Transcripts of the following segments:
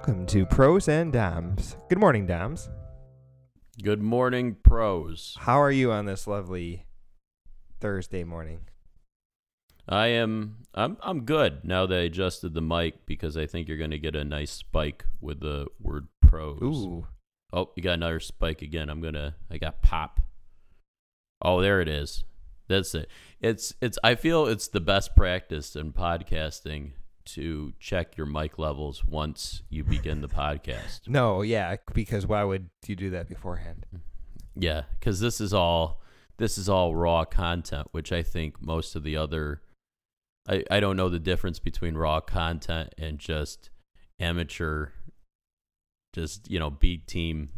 Welcome to Pros and Dams. Good morning, Dams. Good morning, pros. How are you on this lovely Thursday morning? I am I'm I'm good now that I adjusted the mic because I think you're going to get a nice spike with the word pros. Ooh, Oh, you got another spike again. I'm going to I got pop. Oh, there it is. That's it. It's it's I feel it's the best practice in podcasting to check your mic levels once you begin the podcast. no, yeah, because why would you do that beforehand? Yeah, because this is all this is all raw content, which I think most of the other I, I don't know the difference between raw content and just amateur just, you know, B team,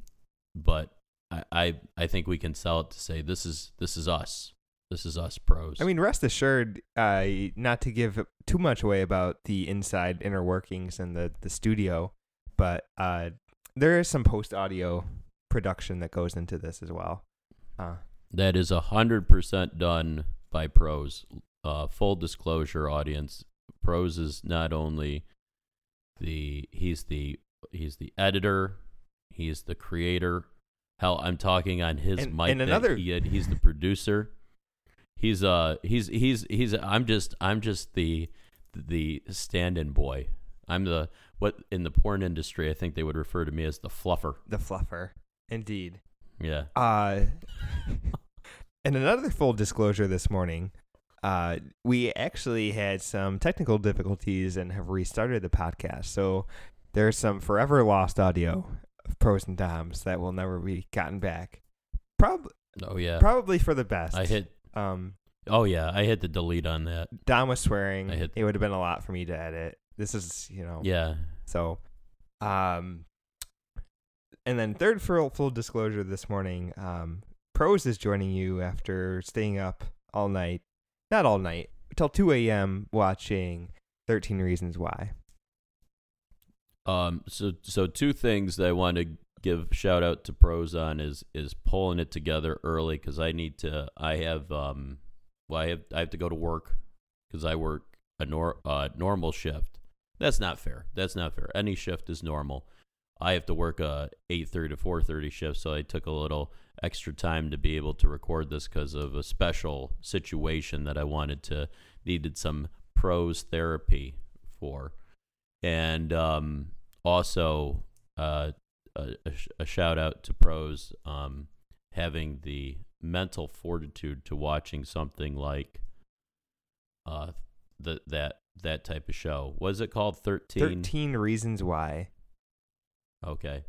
but I, I I think we can sell it to say this is this is us. This is us pros. I mean, rest assured, uh, not to give too much away about the inside inner workings and the, the studio, but uh, there is some post audio production that goes into this as well. Uh, that is a hundred percent done by pros. Uh, full disclosure, audience. Pros is not only the he's the he's the editor, he's the creator. Hell, I'm talking on his And- mic. and another- he he's the producer. He's uh he's he's he's I'm just I'm just the the stand-in boy. I'm the what in the porn industry I think they would refer to me as the fluffer. the fluffer, indeed. Yeah. Uh, and another full disclosure this morning, uh, we actually had some technical difficulties and have restarted the podcast. So there's some forever lost audio of pros and doms that will never be gotten back. Probably, Oh yeah. probably for the best. I hit Um, Oh yeah, I hit the delete on that. Don was swearing. I hit- It would have been a lot for me to edit. This is, you know, Yeah. So, um, and then third full full disclosure this morning, um, Pros is joining you after staying up all night, not all night, till two a.m. watching Thirteen Reasons Why. Um. So so two things that I want to give shout out to pros on is is pulling it together early because I need to. I have um. Well, I have I have to go to work because I work a nor uh, normal shift. That's not fair. That's not fair. Any shift is normal. I have to work a eight thirty to four thirty shift, so I took a little extra time to be able to record this because of a special situation that I wanted to needed some pros therapy for, and um, also uh, a, a, a shout out to pros um, having the mental fortitude to watching something like uh the, that that type of show. Was it called Thirteen? Thirteen Reasons Why. Okay.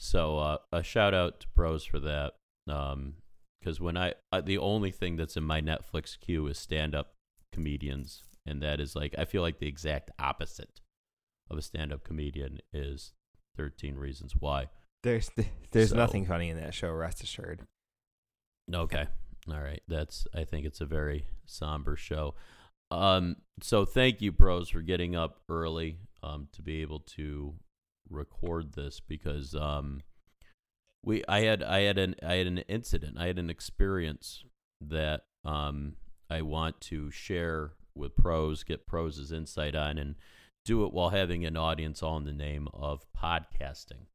So uh, a shout out to pros for that. Um, because when I uh, the only thing that's in my Netflix queue is stand up comedians, and that is like I feel like the exact opposite of a stand up comedian is Thirteen Reasons Why. There's there's So- nothing funny in that show. Rest assured. Okay. All right. That's I think it's a very somber show. Um so thank you pros for getting up early um to be able to record this because um we I had I had an I had an incident. I had an experience that um I want to share with pros, get pros' insight on and do it while having an audience all in the name of podcasting.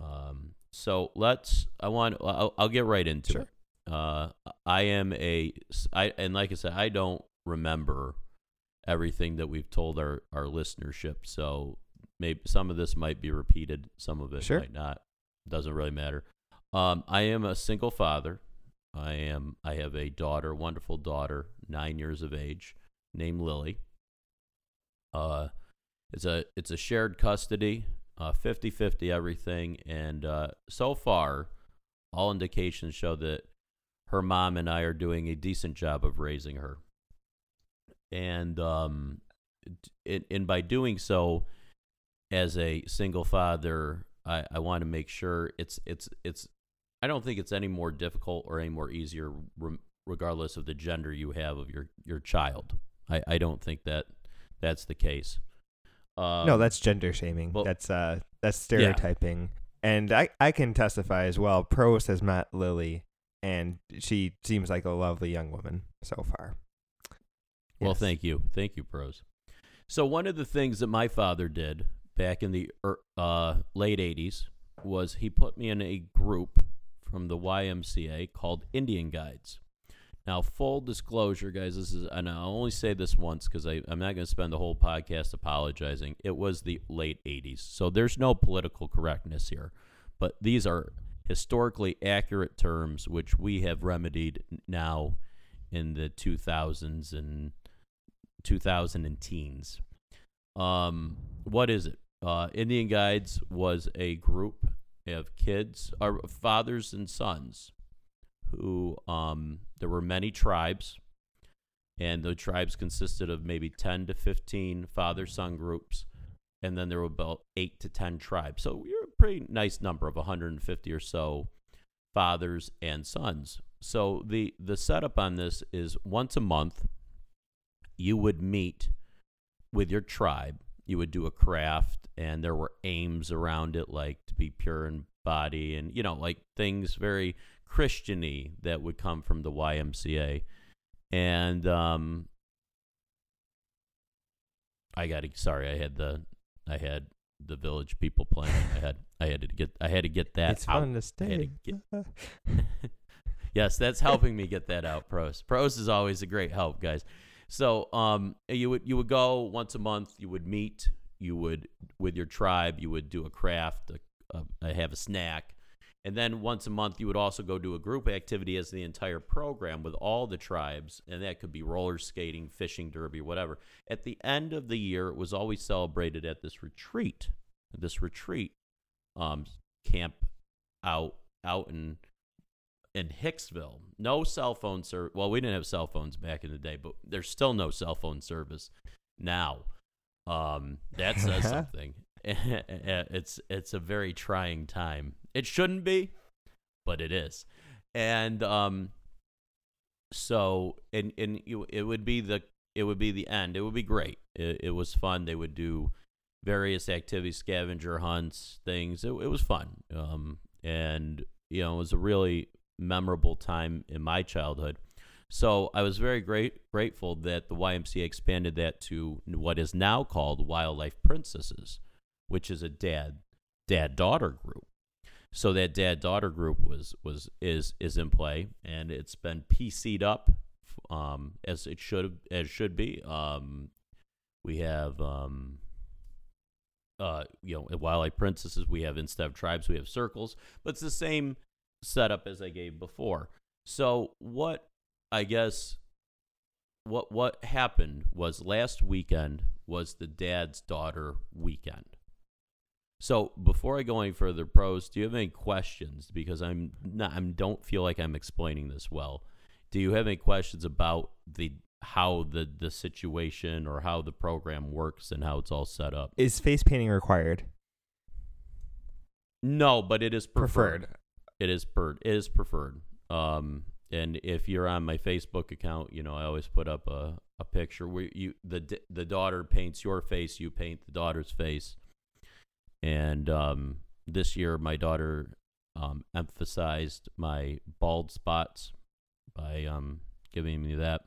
Um, so let's. I want. I'll, I'll get right into Sure. it. Uh, I am a. I and like I said, I don't remember everything that we've told our our listenership. So maybe some of this might be repeated. Some of it Sure. might not. Doesn't really matter. Um, I am a single father. I am. I have a daughter, wonderful daughter, nine years of age, named Lily. Uh, it's a it's a shared custody, uh, 50-50 everything, and uh, so far, all indications show that her mom and I are doing a decent job of raising her. And um, it, and by doing so, as a single father, I, I want to make sure it's it's it's. I don't think it's any more difficult or any more easier, rem- regardless of the gender you have of your your child. I, I don't think that that's the case. Um, no, that's gender shaming. well- that's uh that's stereotyping. And I I can testify as well. Pros has met Lily, and she seems like a lovely young woman so far. Well, thank you. Thank you, pros. So, one of the things that my father did back in the er, uh, late 80s was he put me in a group from the YMCA called Indian Guides. Now, full disclosure, guys, this is, and I'll only say this once because I'm not going to spend the whole podcast apologizing. It was the late 80s, so there's no political correctness here. But these are historically accurate terms which we have remedied now in the 2000s and 2000 and teens. Um, what is it? Uh, Indian Guides was a group of kids, or fathers and sons, who um, there were many tribes, and the tribes consisted of maybe 10 to 15 father son groups, and then there were about 8 to 10 tribes. So you're a pretty nice number of 150 or so fathers and sons. So the the setup on this is once a month you would meet with your tribe. You would do a craft and there were aims around it like to be pure in body and you know like things very christiany that would come from the YMCA. And um I got sorry, I had the I had the village people playing. I had I had to get I had to get that it's out. fun to stay. to yes, that's helping me get that out. Pros, pros is always a great help, guys. So, um, you would you would go once a month. You would meet. You would with your tribe. You would do a craft. A, a, have a snack, and then once a month you would also go do a group activity as the entire program with all the tribes, and that could be roller skating, fishing derby, whatever. At the end of the year, it was always celebrated at this retreat. This retreat um, camp out out in in Hicksville. No cell phone service. Well, we didn't have cell phones back in the day, but there's still no cell phone service now. Um, that says something. it's it's a very trying time. It shouldn't be, but it is. And um, so and and it would be the it would be the end. It would be great. It, it was fun. They would do various activities, scavenger hunts, things. It, it was fun. Um, and you know, it was a really memorable time in my childhood. So I was very great grateful that the YMCA expanded that to what is now called Wildlife Princesses, which is a dad dad daughter group. So that dad daughter group was was is is in play, and it's been PC'd up um, as it should as should be. Um, we have um, uh, you know, Wildlife Princesses, we have instead of tribes, we have circles, but it's the same setup as I gave before. So what I guess what what happened was last weekend was the dad's daughter weekend. So before I go any further, pros, do you have any questions? Because I'm not, I don't feel like I'm explaining this well. Do you have any questions about the how the the situation or how the program works and how it's all set up? Is face painting required? No, but it is preferred. Preferred. It is per it is preferred. Um, and if you're on my Facebook account, you know I always put up a, a picture where you the the daughter paints your face, you paint the daughter's face. And um, this year, my daughter um, emphasized my bald spots by um, giving me that,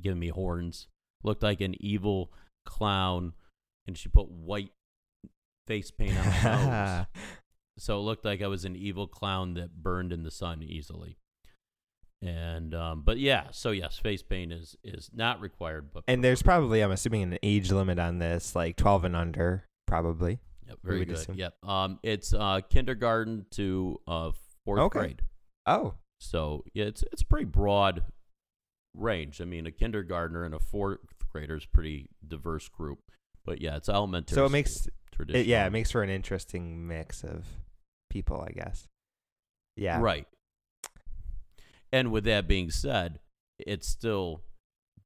giving me horns. Looked like an evil clown, and she put white face paint on my nose. So it looked like I was an evil clown that burned in the sun easily. And um, but yeah, so yes, face paint is is not required, but and there's probably, I'm assuming, an age limit on this, like 12 and under, probably. Yep, very good. assume. Yep. Um, it's uh kindergarten to uh fourth Okay. grade. Oh, So yeah, it's it's pretty broad range. I mean, a kindergartner and a fourth grader is pretty diverse group. But yeah, it's elementary. so it makes it, yeah, it makes for an interesting mix of people, I guess. Yeah. Right. And with that being said, it's still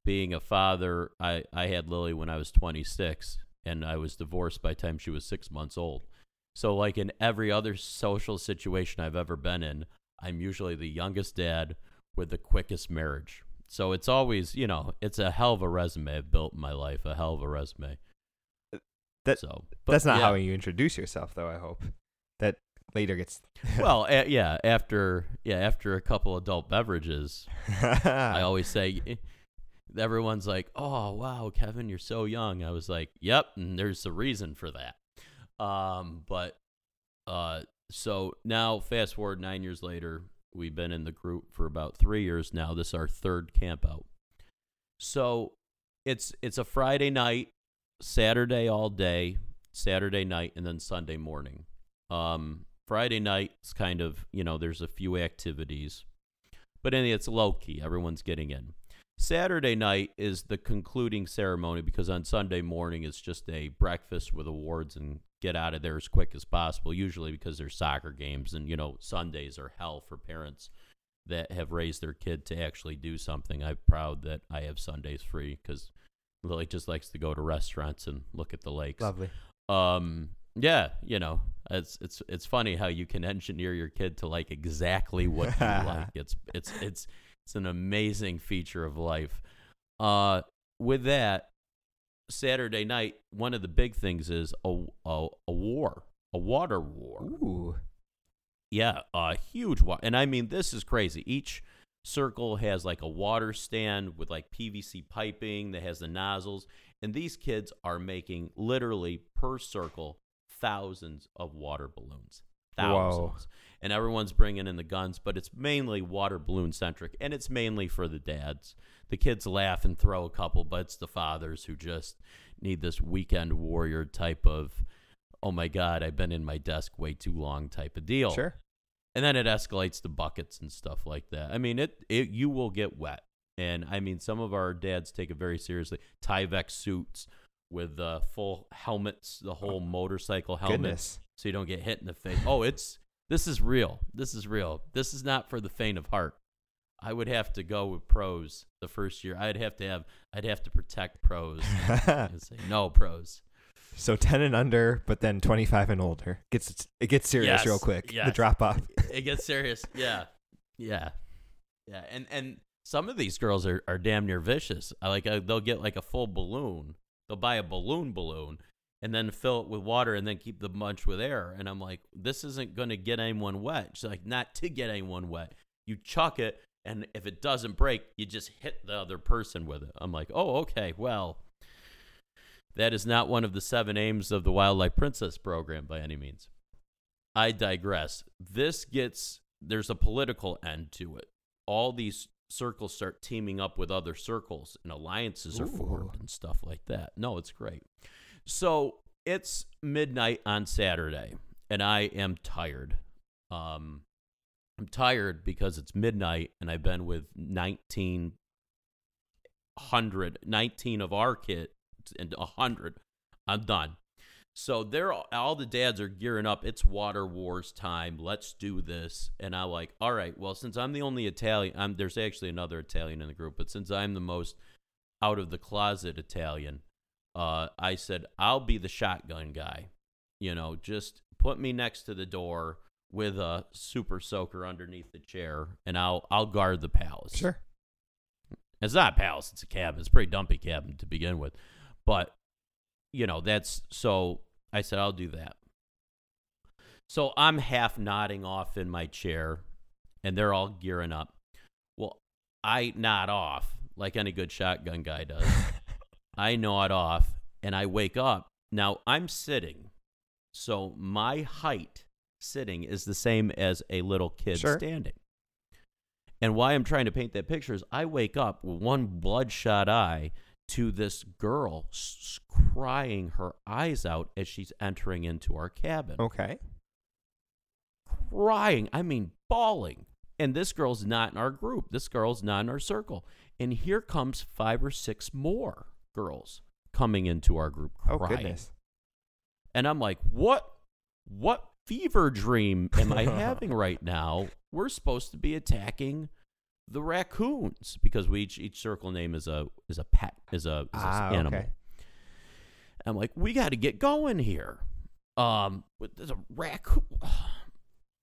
being a father. I, I had Lily when I was 26, and I was divorced by the time she was six months old. So, like in every other social situation I've ever been in, I'm usually the youngest dad with the quickest marriage. So it's always, you know, it's a hell of a resume I've built in my life, a hell of a resume. That- so but That's not yeah. how you introduce yourself, though, I hope. That later gets. well, a- yeah, after yeah, after a couple adult beverages, I always say, everyone's like, "Oh wow, Kevin, you're so young." I was like, "Yep," and there's a reason for that. Um, but uh, so now fast forward nine years later, we've been in the group for about three years now. This is our third camp out. So it's it's a Friday night, Saturday all day, Saturday night, and then Sunday morning. Um, Friday night is kind of you know there's a few activities, but anyway, it's low key. Everyone's getting in. Saturday night is the concluding ceremony because on Sunday morning it's just a breakfast with awards and get out of there as quick as possible. Usually because there's soccer games and you know Sundays are hell for parents that have raised their kid to actually do something. I'm proud that I have Sundays free because Lily just likes to go to restaurants and look at the lakes. Lovely. Um, yeah, you know, it's it's it's funny how you can engineer your kid to like exactly what you like. It's it's it's it's an amazing feature of life. Uh, with that, Saturday night, one of the big things is a a, a war, a water war. Ooh. Yeah, a huge water. And I mean, this is crazy. Each circle has like a water stand with like PVC piping that has the nozzles. And these kids are making literally per circle thousands of water balloons. Thousands. Whoa. And everyone's bringing in the guns, but it's mainly water balloon centric. And it's mainly for the dads. The kids laugh and throw a couple, but it's the fathers who just need this weekend warrior type of, oh my God, I've been in my desk way too long type of deal Sure. and then it escalates to buckets and stuff like that. I mean, it, it you will get wet, and I mean, some of our dads take it very seriously. Tyvek suits with uh, full helmets, the whole motorcycle helmet, Goodness. So you don't get hit in the face. Oh, it's this is real. This is real. This is not for the faint of heart. I would have to go with pros the first year. I'd have to have. I'd have to protect pros and say no pros. so 10 and under, but then 25 and older. Gets it gets serious Yes, real quick. The drop off. it gets serious. Yeah, yeah, yeah. And and some of these girls are, are damn near vicious. I like uh, they'll get like a full balloon. They'll buy a balloon balloon and then fill it with water and then keep the bunch with air. And I'm like, this isn't going to get anyone wet. She's like, not to get anyone wet. You chuck it, and if it doesn't break, you just hit the other person with it. I'm like, oh, okay, well. That is not one of the seven aims of the Wildlife Princess program by any means. I digress. This gets there's a political end to it. All these circles start teaming up with other circles and alliances are formed and stuff like that. No, it's great. So it's midnight on Saturday, and I am tired. Um, I'm tired because it's midnight, and I've been with 19 hundred, 19 of our kids and 100. I'm done. So they're all, all the dads are gearing up. It's water wars time. Let's do this. And I'm like, all right. Well, since I'm the only Italian, I'm, there's actually another Italian in the group, but since I'm the most out of the closet Italian, uh, I said I'll be the shotgun guy. You know, just put me next to the door with a super soaker underneath the chair, and I'll I'll guard the palace. Sure. It's not a palace, it's a cabin. It's a pretty dumpy cabin to begin with. But, you know, that's so I said, I'll do that. So I'm half nodding off in my chair and they're all gearing up. Well, I nod off like any good shotgun guy does. I nod off and I wake up. Now I'm sitting. So my height sitting is the same as a little kid Sure. standing. And why I'm trying to paint that picture is I wake up with one bloodshot eye to this girl s- crying her eyes out as she's entering into our cabin. Okay. Crying. I mean, bawling. And this girl's not in our group. This girl's not in our circle. And here comes five or six more girls coming into our group Oh crying. goodness. And I'm like, what? What fever dream am I having right now? We're supposed to be attacking the raccoons because we each each circle name is a is a pet is a, is Ah, animal. okay. I'm like, we got to get going here. Um, there's a raccoon.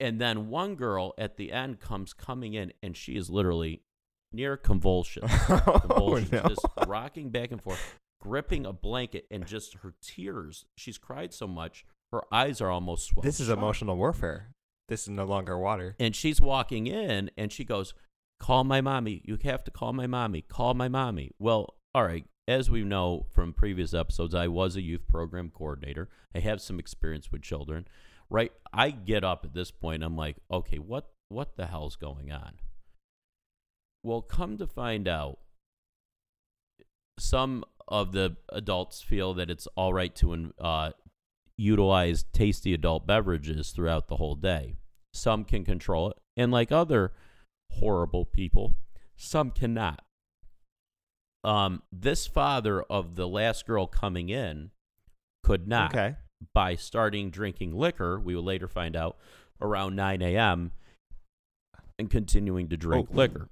And then one girl at the end comes coming in, and she is literally near convulsion, oh no. just rocking back and forth, gripping a blanket, and just her tears. She's cried so much, her eyes are almost swollen. This is emotional warfare. This is no longer water. And she's walking in, and she goes, "Call my mommy. You have to call my mommy. Call my mommy." Well, all right. as we know from previous episodes, I was a youth program coordinator. I have some experience with children. Right? I get up at this point. I'm like, okay, what what the hell's going on? Well, come to find out, some of the adults feel that it's all right to uh, utilize tasty adult beverages throughout the whole day. Some can control it, and like other horrible people, some cannot. Um, this father of the last girl coming in could not. Okay. By starting drinking liquor, we will later find out around 9 a.m. and continuing to drink Oh. liquor.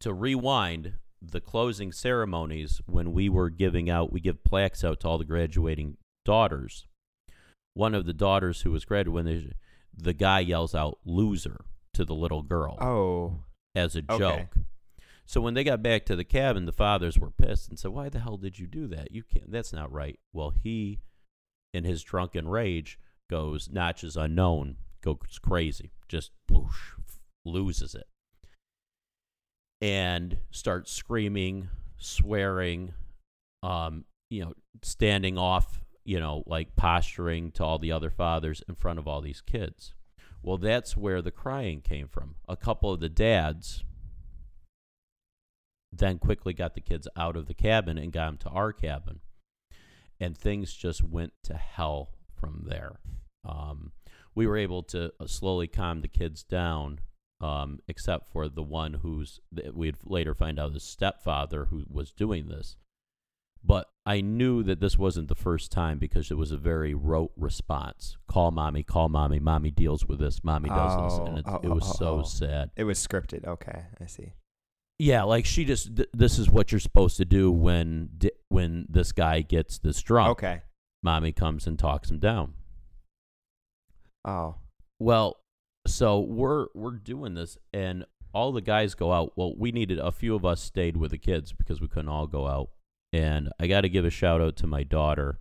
To rewind the closing ceremonies when we were giving out, we give plaques out to all the graduating daughters. One of the daughters who was graduating, when they, the guy yells out "loser" to the little girl Oh. as a Okay. joke. So when they got back to the cabin, the fathers were pissed and said, "Why the hell did you do that? You can't. That's not right." Well, he, in his drunken rage, goes notches unknown, goes crazy, just whoosh, loses it, and start screaming, swearing, um, you know, standing off, you know, like posturing to all the other fathers in front of all these kids. Well, that's where the crying came from. A couple of the dads then quickly got the kids out of the cabin and got them to our cabin. And things just went to hell from there. Um, we were able to uh, slowly calm the kids down, um, except for the one who's, we'd later find out his stepfather who was doing this. But I knew that this wasn't the first time because it was a very rote response. Call mommy, call mommy. Mommy deals with this. Mommy does this, and Oh, it, oh, it was oh, so oh. sad. It was scripted. Okay, I see. Yeah, like she just th- this is what you're supposed to do when di- when this guy gets this drunk. Okay. Mommy comes and talks him down. Oh. Well, so we're we're doing this and all the guys go out. Well, we needed a few of us stayed with the kids because we couldn't all go out. And I got to give a shout out to my daughter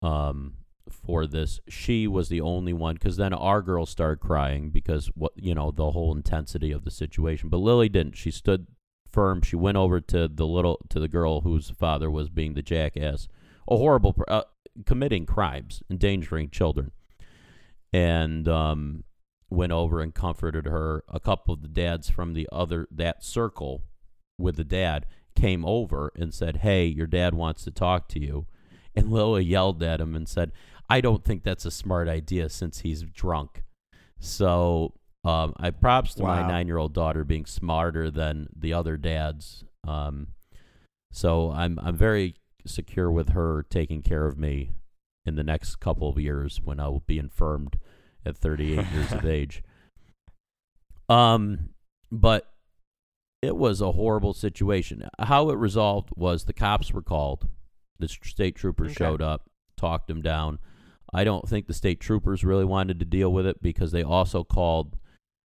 um for this. She was the only one cuz then our girls started crying because what, you know, the whole intensity of the situation. But Lily didn't. She stood firm. She went over to the little to the girl whose father was being the jackass, a horrible uh, committing crimes, endangering children. And um went over and comforted her. A couple of the dads from the other that circle with the dad came over and said, "Hey, your dad wants to talk to you." And Lila yelled at him and said, "I don't think that's a smart idea since he's drunk." So, um, I props to my nine-year-old daughter being smarter than the other dads. Um, so I'm I'm very secure with her taking care of me in the next couple of years when I will be infirmed at 38 years of age. Um, but it was a horrible situation. How it resolved was the cops were called. The state troopers Okay. showed up, talked them down. I don't think the state troopers really wanted to deal with it because they also called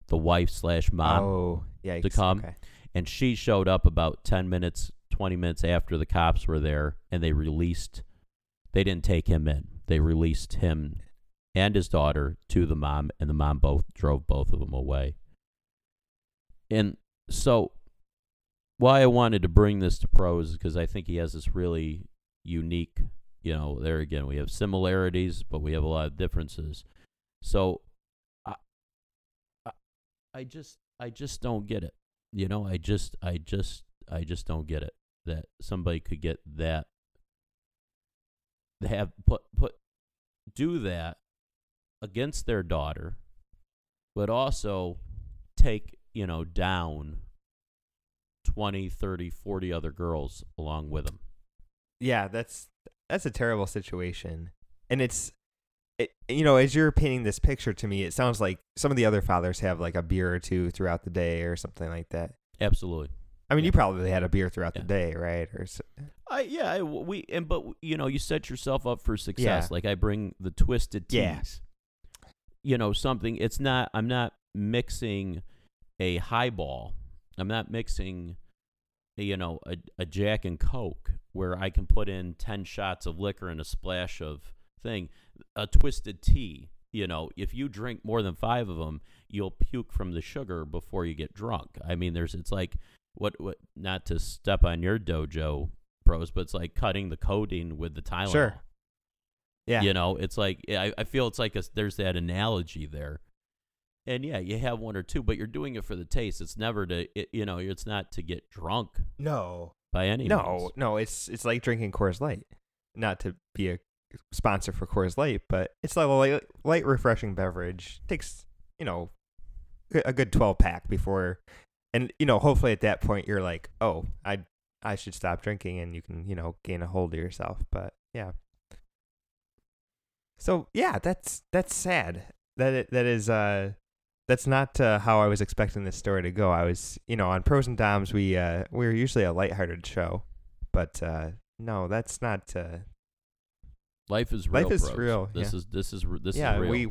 the wife slash mom, oh. Yeah. come. Okay. and she showed up about 10 minutes, 20 minutes after the cops were there, and they released. They didn't take him in. They released him and his daughter to the mom, and the mom both drove both of them away. And so, why I wanted to bring this to pros is because I think he has this really unique, you know, there again, we have similarities, but we have a lot of differences. So, I, I, I just, I just don't get it. You know, I just, I just, I just don't get it that somebody could get that, have put put do that against their daughter, but also take, you know, down 20, 30, 40 other girls along with them. Yeah, that's that's a terrible situation, and it's, it, you know, as you're painting this picture to me, it sounds like some of the other fathers have like a beer or two throughout the day or something like that. Absolutely. I mean, Yeah. you probably had a beer throughout Yeah. the day, right? Or I yeah, I, we and but you know, you set yourself up for success. Yeah. Like I bring the twisted teas. You know, something it's not I'm not mixing a highball. I'm not mixing you know, a, a Jack and Coke where I can put in 10 shots of liquor and a splash of thing. A twisted tea, you know, if you drink more than 5 of them, you'll puke from the sugar before you get drunk. I mean, there's it's like what what not to step on your dojo pros, but it's like cutting the codeine with the Tylenol. Sure. Yeah. You know, it's like I, I feel it's like a, there's that analogy there. And yeah, you have one or two, but you're doing it for the taste. It's never to, it, you know, it's not to get drunk No. by any No, means. no, it's it's like drinking Coors Light. Not to be a sponsor for Coors Light, but it's like a light, light refreshing beverage. Takes, you know, a good 12 pack before and you know, hopefully at that point you're like, "Oh, I I should stop drinking," and you can, you know, gain a hold of yourself. But yeah. So, yeah, that's that's sad. That it, that is uh that's not uh, how I was expecting this story to go. I was, you know, on pros and doms we uh we're usually a lighthearted show, but uh no, that's not uh Life is real. Life is bros. real, This yeah. is this is this yeah, is real. we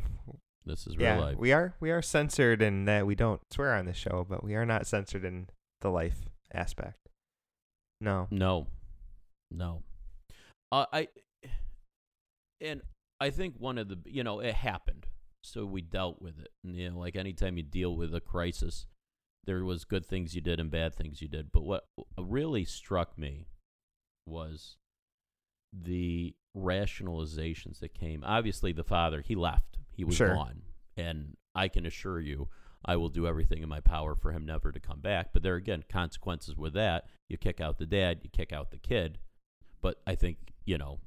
this is real yeah, life. we are we are censored in that we don't swear on the show, but we are not censored in the life aspect. No. No, no. Uh, I and I think one of the you know it happened, so we dealt with it. And, you know, like anytime you deal with a crisis, there was good things you did and bad things you did. But what really struck me was the rationalizations that came. Obviously, the father he left, he was Sure. gone, and I can assure you. I will do everything in my power for him never to come back. But there again, consequences with that. You kick out the dad, you kick out the kid. But I think you know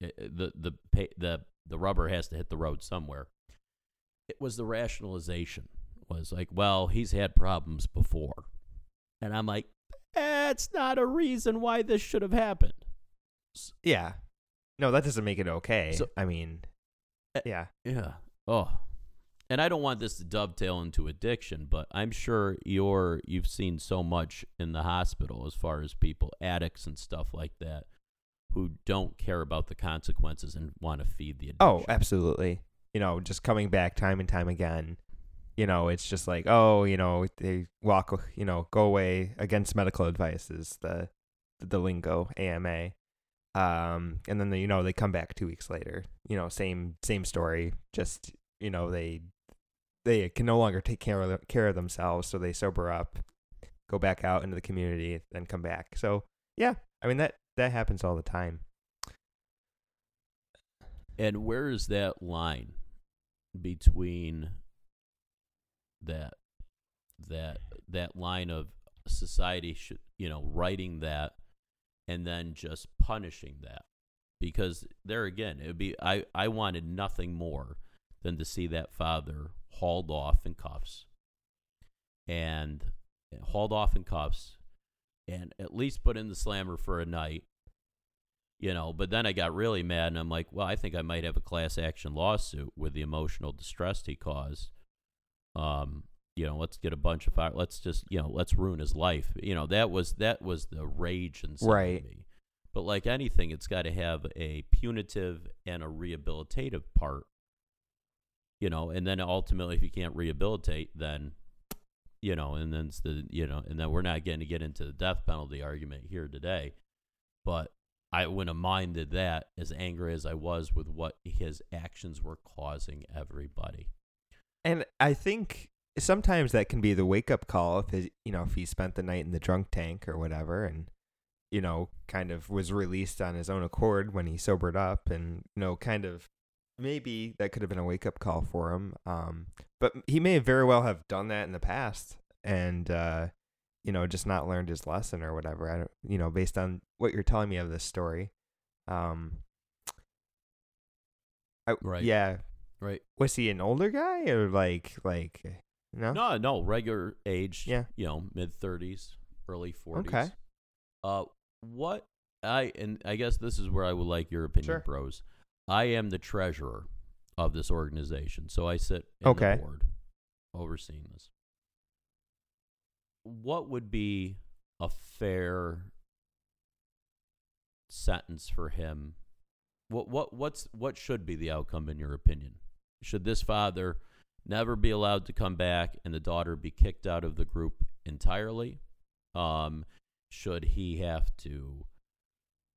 the the the the rubber has to hit the road somewhere. It was the rationalization was like, well, he's had problems before, and I'm like, that's not a reason why this should have happened. Yeah. No, that doesn't make it okay. So- I mean, Uh, yeah. Yeah. Oh. And I don't want this to dovetail into addiction, but I'm sure you're you've seen so much in the hospital as far as people addicts and stuff like that who don't care about the consequences and want to feed the addiction. Oh, absolutely. You know, just coming back time and time again. You know, it's just like, oh, you know, they walk, you know, go away against medical advice is the the lingo AMA. Um, and then they, you know they come back two weeks later. You know, same same story. Just you know they they can no longer take care of care of themselves, so they sober up, go back out into the community, then come back. So yeah, I mean that that happens all the time. And where is that line between that that that line of society should you know writing that and then just punishing that because there again it would be I I wanted nothing more than to see that father hauled off in cuffs and hauled off in cuffs and at least put in the slammer for a night you know but then i got really mad and i'm like well i think i might have a class action lawsuit with the emotional distress he caused. Um you know let's get a bunch of fire let's just you know let's ruin his life. You know that was that was the rage inside Right. of me. But like anything it's got to have a punitive and a rehabilitative part you know and then ultimately if you can't rehabilitate then you know and then the you know and then we're not getting to get into the death penalty argument here today but I wouldn't have minded that as angry as I was with what his actions were causing everybody. And I think sometimes that can be the wake up call if his, you know if he spent the night in the drunk tank or whatever, and you know kind of was released on his own accord when he sobered up, and you know kind of maybe that could have been a wake up call for him. Um, but he may very well have done that in the past, and uh, you know just not learned his lesson or whatever. I don't, you know, based on what you're telling me of this story. Um, I, Right. Yeah. Right. Was he an older guy or like like no? No, no, regular age. Yeah. You know, mid thirties, early forties. Okay. Uh, what I and I guess this is where I would like your opinion, Sure. bros. I am the treasurer of this organization, so I sit in Okay. the board overseeing this. What would be a fair sentence for him? What what what's what should be the outcome in your opinion? Should this father never be allowed to come back and the daughter be kicked out of the group entirely? Um, should he have to?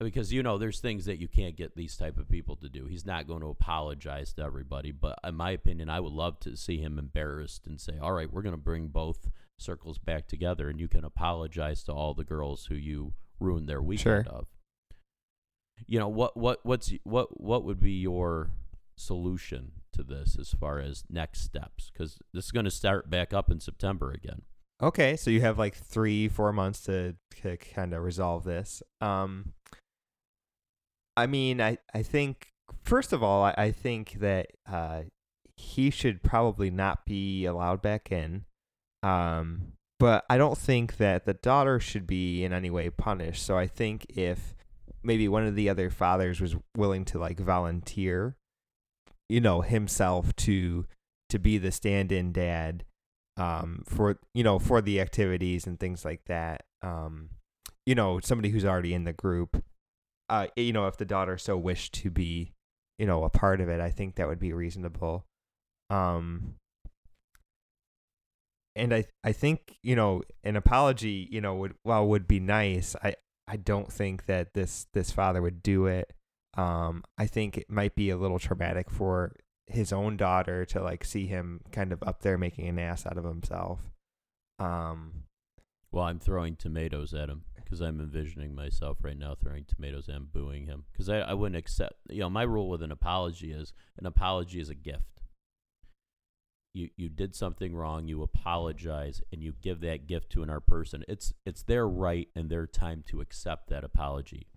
Because you know, there's things that you can't get these type of people to do. He's not going to apologize to everybody, but in my opinion, I would love to see him embarrassed and say, "All right, we're going to bring both circles back together, and you can apologize to all the girls who you ruined their weekend Sure. of. You know what? What? What's what? What would be your solution to this as far as next steps? Because this is going to start back up in September again. Okay, so you have like three, four months to, to kind of resolve this. Um, I mean, I, I think first of all, I, I think that uh, he should probably not be allowed back in. Um, but I don't think that the daughter should be in any way punished. So I think if maybe one of the other fathers was willing to like volunteer, you know, himself to to be the stand-in dad um, for you know for the activities and things like that. Um, you know, somebody who's already in the group. Uh, you know, if the daughter so wished to be, you know, a part of it, I think that would be reasonable. Um, and I I think you know an apology, you know, would well would be nice. I I don't think that this this father would do it. Um, I think it might be a little traumatic for his own daughter to like see him kind of up there making an ass out of himself. Um, Well, I'm throwing tomatoes at him because I'm envisioning myself right now throwing tomatoes and booing him because I, I wouldn't accept. You know, my rule with an apology is an apology is a gift. You you did something wrong, you apologize, and you give that gift to another person. It's it's their right and their time to accept that apology.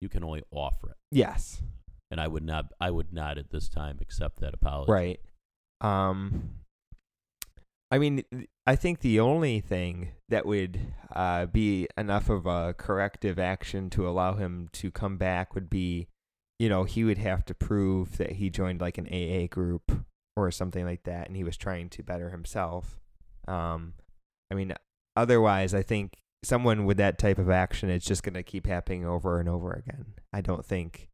You can only offer it, yes, and I would not I would not at this time accept that apology. right. Um, I mean, I think the only thing that would uh, be enough of a corrective action to allow him to come back would be, you know, he would have to prove that he joined like an AA group or something like that, and he was trying to better himself. Um, I mean, otherwise, I think someone with that type of action is just going to keep happening over and over again. I don't think,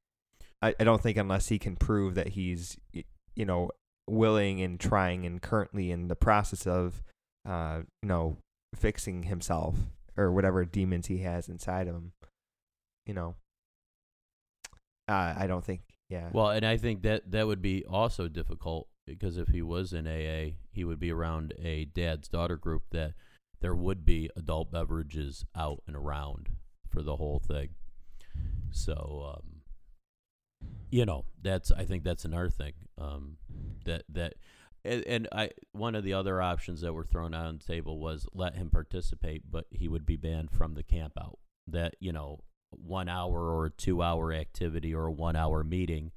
I, I don't think unless he can prove that he's, you know, willing and trying and currently in the process of, uh, you know, fixing himself or whatever demons he has inside of him, you know. Uh, I don't think, yeah. Well, and I think that that would be also difficult because if he was in AA, he would be around a dad's daughter group that there would be adult beverages out and around for the whole thing. So, um, you know, that's I think that's another thing um, that that. And, and I one of the other options that were thrown out on the table was let him participate, but he would be banned from the camp out. That you know, one hour or two hour activity or a one hour meeting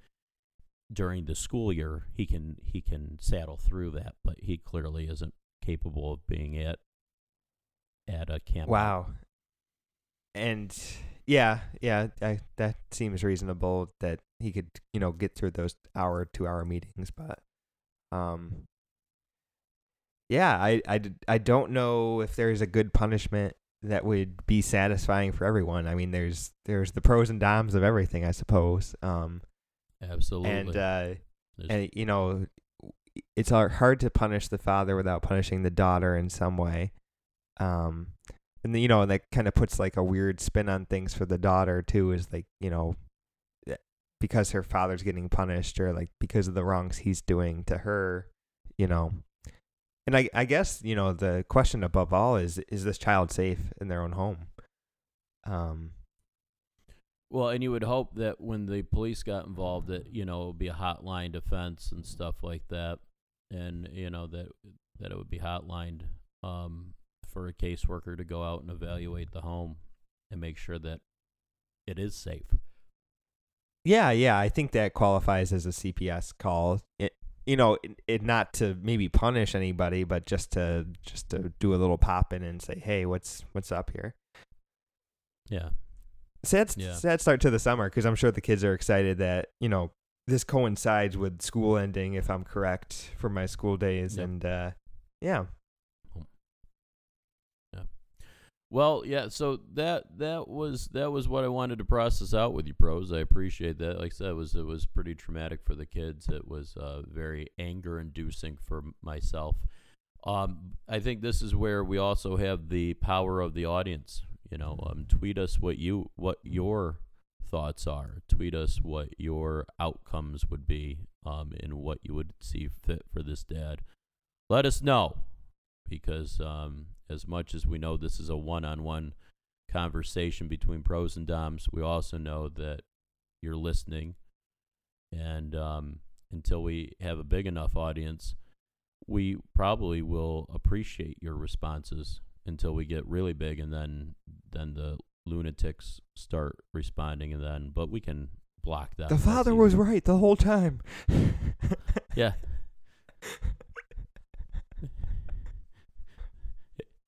during the school year, he can he can saddle through that, but he clearly isn't capable of being at at a camp. out. Wow. And yeah, yeah, I, that seems reasonable that he could, you know, get through those hour, two hour meetings. But, um, yeah, I, I, I don't know if there's a good punishment that would be satisfying for everyone. I mean, there's there's the pros and cons of everything, I suppose. Um, Absolutely. and uh, and you know, it's hard to punish the father without punishing the daughter in some way. Um, and you know, and that kind of puts like a weird spin on things for the daughter too. Is like you know, eh, because her father's getting punished or like because of the wrongs he's doing to her, you know. And I I guess you know the question above all is is this child safe in their own home? Um, Well, and you would hope that when the police got involved, that you know it would be a hotline defense and stuff like that, and you know that that it would be hotlined um, for a caseworker to go out and evaluate the home and make sure that it is safe. Yeah, yeah, I think that qualifies as a CPS call. It, you know, it, it not to maybe punish anybody, but just to just to do a little pop in and say, "Hey, what's what's up here?" Yeah. Sad Yeah. sad start to the summer because I'm sure the kids are excited that you know this coincides with school ending, if I'm correct, for my school days, Yep. and uh, yeah, Well, yeah. So that that was that was what I wanted to process out with you, pros. I appreciate that. Like I said, it was it was pretty traumatic for the kids. It was uh, very anger inducing for myself. Um, I think this is where we also have the power of the audience. You know, um, tweet us what you what your thoughts are. Tweet us what your outcomes would be, um, and what you would see fit for this dad. Let us know. Because um, as much as we know this is a one-on-one conversation between bros and doms, we also know that you're listening, and um, until we have a big enough audience, we probably will appreciate your responses until we get really big, and then then the lunatics start responding, and then but we can block that. The father was right the whole time. Yeah.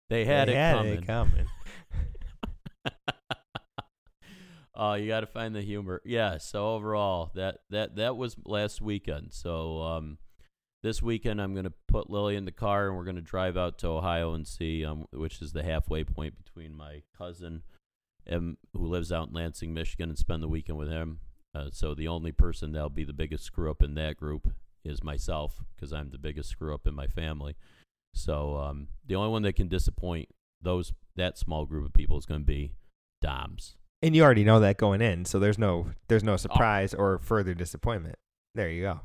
They had They it had coming. it coming. Oh, you got to find the humor. Yeah. So overall, that that that was last weekend. So um, this weekend I'm gonna put Lily in the car and we're gonna drive out to Ohio and see um, which is the halfway point between my cousin, um, who lives out in Lansing, Michigan, and spend the weekend with him. Uh, so the only person that'll be the biggest screw up in that group is myself because I'm the biggest screw up in my family. So um, the only one that can disappoint those that small group of people is going to be Doms. And you already know that going in, so there's no there's Oh. no surprise or further disappointment. There you go.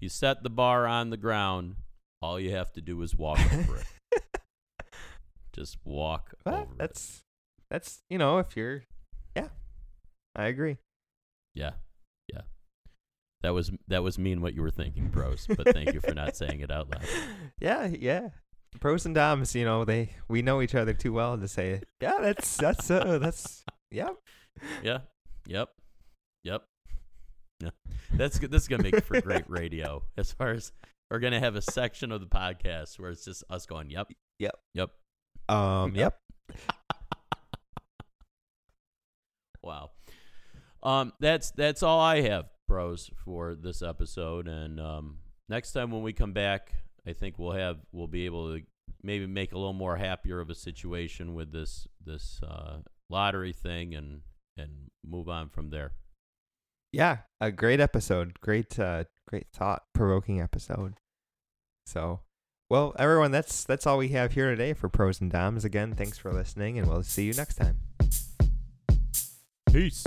You set the bar on the ground. All you have to do is walk over it. Just walk Well, over it. that's that's you know if you're yeah, I agree. Yeah. That was that was mean what you were thinking, bros. But thank you for not saying it out loud. Yeah, yeah. Bros and doms, you know, they we know each other too well to say, yeah, that's that's uh, that's yeah. Yeah. Yep. Yep. Yeah. That's good. This is gonna make for great radio. As far as we're gonna have a section of the podcast where it's just us going, "Yep, Yep. yep." Um, yep. Wow. Um, that's that's all I have, bros, for this episode. And um, next time when we come back, I think we'll have we'll be able to maybe make a little more happier of a situation with this this uh, lottery thing and and move on from there. Yeah, a great episode. Great uh great thought provoking episode. So, well, everyone, that's that's all we have here today for bros and doms. Again, thanks for listening and we'll see you next time. Peace.